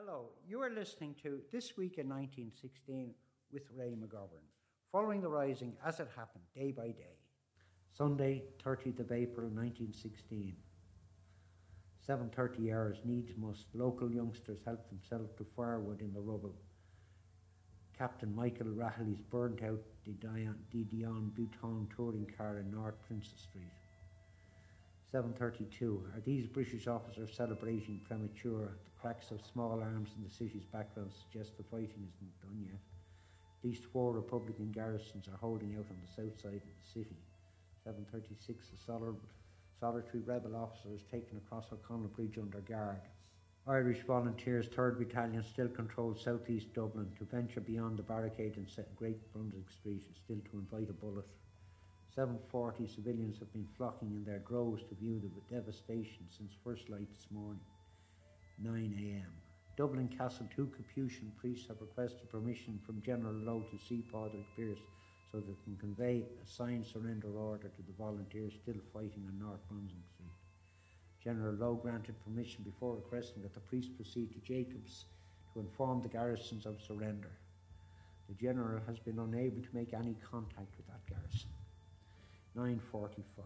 Hello, you are listening to This Week in 1916 with Ray McGovern, following the rising as it happened day by day. Sunday, 30th of April 1916. 7.30 hours needs must local youngsters help themselves to firewood in the rubble. Captain Michael Rahilly's burnt out De Dion, Bouton touring car in North Princess Street. 7.32. Are these British officers celebrating premature? The cracks of small arms in the city's background suggest the fighting isn't done yet. At least four Republican garrisons are holding out on the south side of the city. 7.36. A solitary rebel officer is taken across O'Connell Bridge under guard. Irish volunteers, 3rd Battalion, still controls southeast Dublin. To venture beyond the barricade in Great Brunswick Street is still to invite a bullet. 740 civilians have been flocking in their droves to view the devastation since first light this morning. 9 a.m. Dublin Castle, two Capuchin priests have requested permission from General Lowe to see Pádraig Pearse so they can convey a signed surrender order to the volunteers still fighting on North Brunswick Street. General Lowe granted permission before requesting that the priest proceed to Jacobs to inform the garrisons of surrender. The General has been unable to make any contact with that garrison. 945.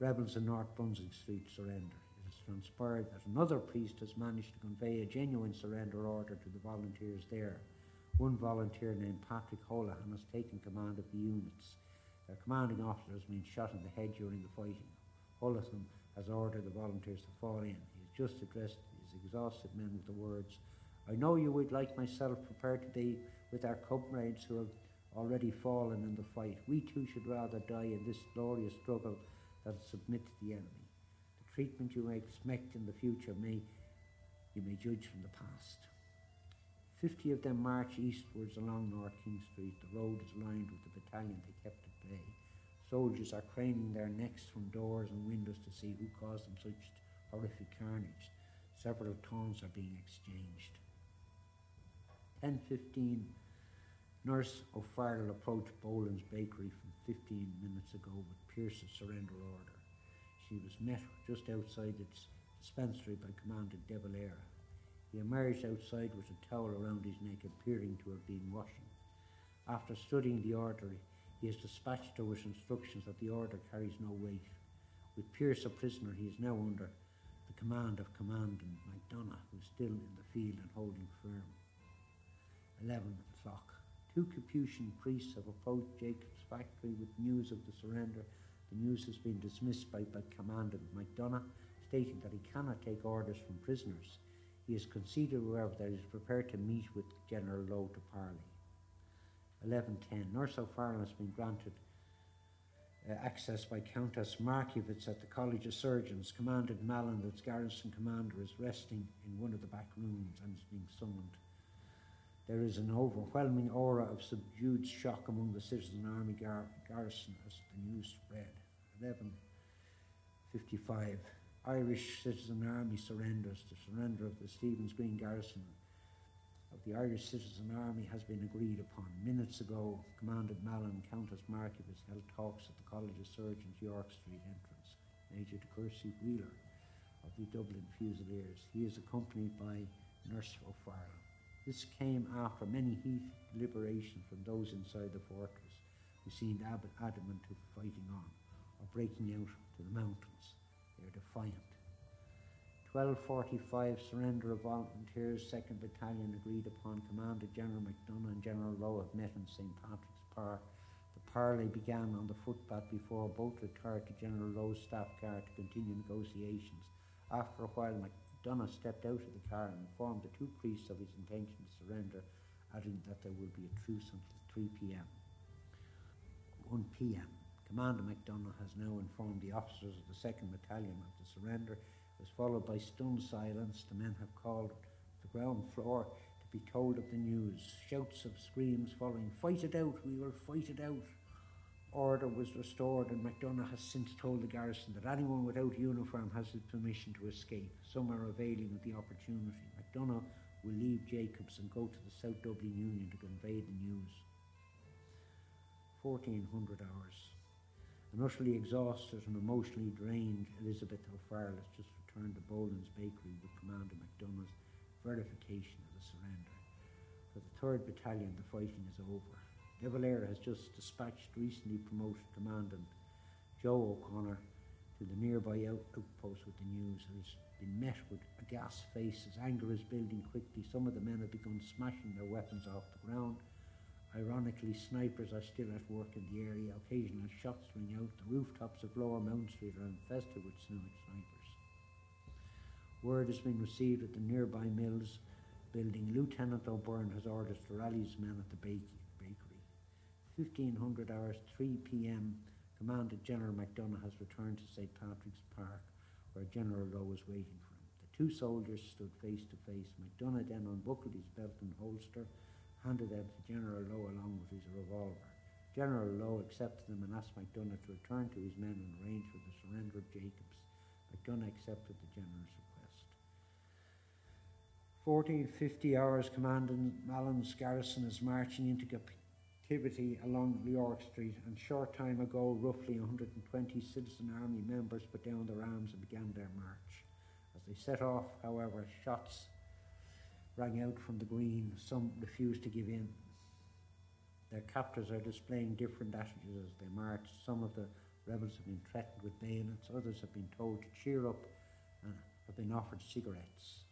Rebels in North Brunswick Street surrender. It has transpired that another priest has managed to convey a genuine surrender order to the volunteers there. One volunteer named Patrick Holohan has taken command of the units. Their commanding officer has been shot in the head during the fighting. Holohan has ordered the volunteers to fall in. He has just addressed his exhausted men with the words, I know you would, like myself, prepare to be with our comrades who have already fallen in the fight. We too should rather die in this glorious struggle than submit to the enemy. The treatment you may expect in the future may you may judge from the past. Fifty of them march eastwards along North King Street. The road is lined with the battalion they kept at bay. Soldiers are craning their necks from doors and windows to see who caused them such horrific carnage. Several tones are being exchanged. 10.15, Nurse O'Farrell approached Boland's bakery from 15 minutes ago with Pearse's surrender order. She was met just outside its dispensary by Commandant De Valera. He emerged outside with a towel around his neck, appearing to have been washing. After studying the order, he has dispatched her with instructions that the order carries no weight. With Pearse a prisoner, he is now under the command of Commandant MacDonagh, who is still in the field and holding firm. 11 o'clock. Two Capuchin priests have approached Jacob's factory with news of the surrender. The news has been dismissed by, by Commandant MacDonagh, stating that he cannot take orders from prisoners. He has conceded, however, that he is prepared to meet with General Lowe to parley. 1110. Nurse O'Farrell has been granted uh, access by Countess Markiewicz at the College of Surgeons. Commandant Mallin, its garrison commander, is resting in one of the back rooms and is being summoned. There is an overwhelming aura of subdued shock among the citizen army gar- garrison as the news spread. 1155. Irish citizen army surrenders. The surrender of the Stephen's Green garrison of the Irish Citizen Army has been agreed upon. Minutes ago, Commandant Mallin Countess Markiewicz held talks at the College of Surgeons York Street entrance. Major de Courcy Wheeler of the Dublin Fusiliers. He is accompanied by Nurse O'Farrell. This came after many heated deliberation from those inside the fortress, who seemed adamant to fighting on or breaking out to the mountains. They are defiant. 1245 surrender of volunteers, 2nd Battalion agreed upon. Commander General MacDonagh and General Lowe have met in St. Patrick's Park. The parley began on the footpath before both retired to General Lowe's staff car to continue negotiations. After a while, MacDonagh stepped out of the car and informed the two priests of his intention to surrender, adding that there will be a truce until 3 p.m. 1 p.m. Commander MacDonagh has now informed the officers of the 2nd Battalion of the surrender It was followed by stunned silence. The men have called the ground floor to be told of the news. Shouts of screams following, Fight it out, we will fight it out. Order was restored, and MacDonagh has since told the garrison that anyone without uniform has his permission to escape. Some are availing of the opportunity. MacDonagh will leave Jacobs and go to the South Dublin Union to convey the news. 1400 hours. An utterly exhausted and emotionally drained Elizabeth O'Farrell has just returned to Boland's Bakery with Commander MacDonagh's verification of the surrender. For the 3rd Battalion, the fighting is over. De Valera has just dispatched recently promoted Commandant Joe O'Connor to the nearby out- outpost with the news. It has been met with aghast faces. Anger is building quickly. Some of the men have begun smashing their weapons off the ground. Ironically, snipers are still at work in the area. Occasional shots ring out. The rooftops of Lower Mount Street are infested with snipers. Word has been received at the nearby mills building. Lieutenant O'Byrne has orders to rally his men at the bakery. 1500 hours, 3 p.m. Commandant General MacDonagh has returned to St. Patrick's Park, where General Lowe is waiting for him. The two soldiers stood face to face. MacDonagh then unbuckled his belt and holster, handed them to General Lowe along with his revolver. General Lowe accepted them and asked MacDonagh to return to his men and arrange for the surrender of Jacobs. MacDonagh accepted the general's request. 1450 hours, Commandant Mallin's garrison is marching into activity along York Street, and short time ago, roughly 120 Citizen Army members put down their arms and began their march. As they set off, however, shots rang out from the green. Some refused to give in. Their captors are displaying different attitudes as they march. Some of the rebels have been threatened with bayonets, others have been told to cheer up and have been offered cigarettes.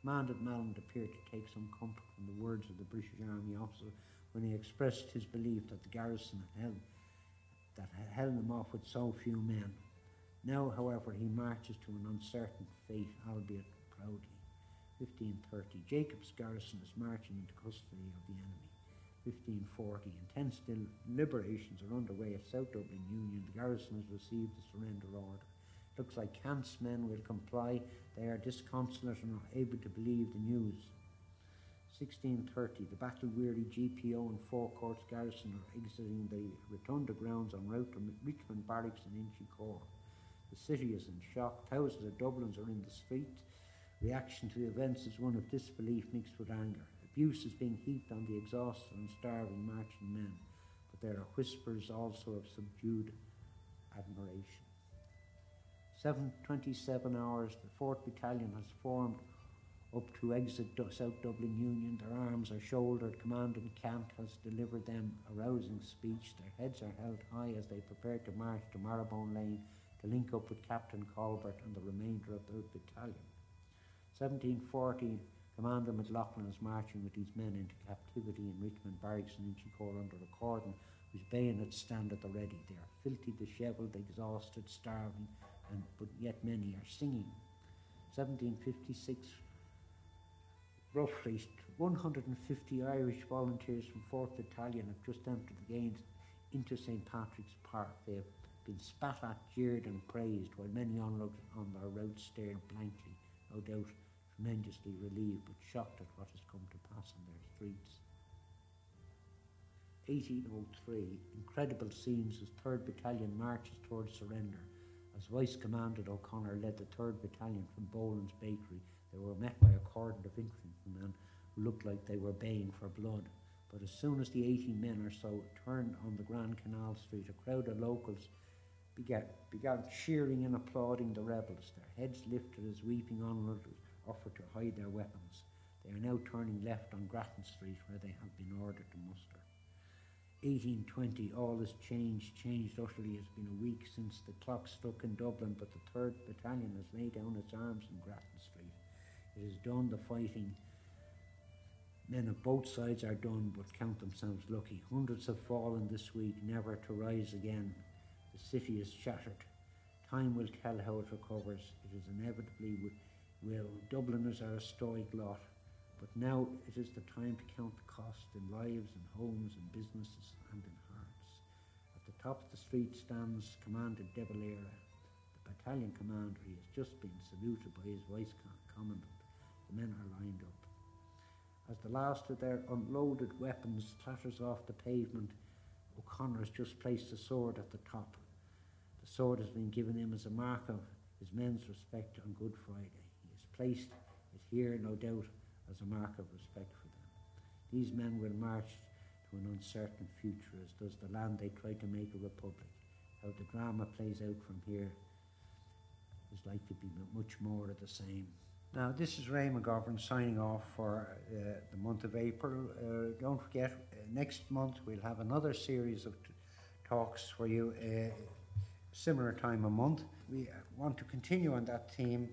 Commandant Mallin appeared to take some comfort from the words of the British Army officer when he expressed his belief that the garrison had held, that had held them off with so few men. Now, however, he marches to an uncertain fate, albeit proudly. 1530. Jacob's garrison is marching into custody of the enemy. 1540. Intense deliberations are underway at South Dublin Union. The garrison has received the surrender order. Looks like Ceannt's men will comply. They are disconsolate and not able to believe the news. 1630, the battle-weary GPO and Four Courts garrison are exiting the Rotunda grounds en route to Richmond Barracks in Inchicore. The city is in shock. Thousands of Dubliners are in the street. Reaction to the events is one of disbelief mixed with anger. Abuse is being heaped on the exhausted and starving marching men, but there are whispers also of subdued admiration. 7.27 hours, the 4th Battalion has formed up to exit South Dublin Union. Their arms are shouldered. Commandant Ceannt has delivered them a rousing speech. Their heads are held high as they prepare to march to Marrowbone Lane to link up with Captain Colbert and the remainder of the battalion. 1740, Commander McLaughlin is marching with these men into captivity in Richmond Barracks in Inchicore under a cordon whose bayonets stand at the ready. They are filthy, dishevelled, exhausted, starving, and but yet many are singing. 1756, roughly 150 Irish volunteers from 4th Battalion have just entered the gates into St. Patrick's Park. They have been spat at, jeered, and praised, while many onlookers on their route stared blankly, no doubt tremendously relieved but shocked at what has come to pass in their streets. 1803, incredible scenes as 3rd Battalion marches towards surrender. As Vice Commandant O'Connor led the 3rd Battalion from Boland's Bakery, they were met by a cordon of infantrymen who looked like they were baying for blood. But as soon as the 18 men or so turned on the Grand Canal Street, a crowd of locals began, began cheering and applauding the rebels, their heads lifted as weeping onlookers offered to hide their weapons. They are now turning left on Grattan Street, where they have been ordered to muster. 1820, all has changed, changed utterly. It's been a week since the clock struck in Dublin, but the 3rd Battalion has laid down its arms in Grattan Street. It is done, the fighting. Men of both sides are done, but count themselves lucky. Hundreds have fallen this week, never to rise again. The city is shattered. Time will tell how it recovers. It is inevitably will. Dubliners are a stoic lot. But now it is the time to count the cost in lives and homes and businesses and in hearts. At the top of the street stands Commander De Valera, the battalion commander. He has just been saluted by his vice commandant. The men are lined up. As the last of their unloaded weapons clatters off the pavement, O'Connor has just placed the sword at the top. The sword has been given him as a mark of his men's respect on Good Friday. He has placed it here, no doubt, as a mark of respect for them. These men will march to an uncertain future, as does the land they tried to make a republic. How the drama plays out from here is likely to be much more of the same. Now, this is Ray McGovern signing off for uh, the month of April. Uh, don't forget, uh, next month we'll have another series of t- talks for you, uh, similar time a month. We uh, want to continue on that theme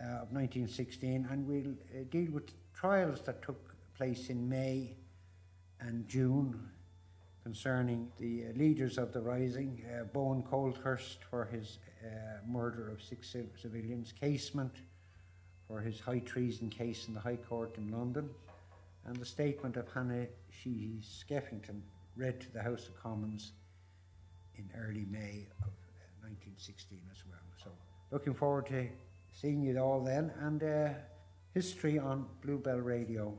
uh, of 1916 and we'll deal with trials that took place in May and June concerning the leaders of the rising, uh, Bowen Colthurst for his uh, murder of six civilians, Casement for his high treason case in the High Court in London, and the statement of Hannah Sheehy Skeffington read to the House of Commons in early May of 1916 uh, as well. So, looking forward to seeing you all then, and uh, history on Bluebell Radio.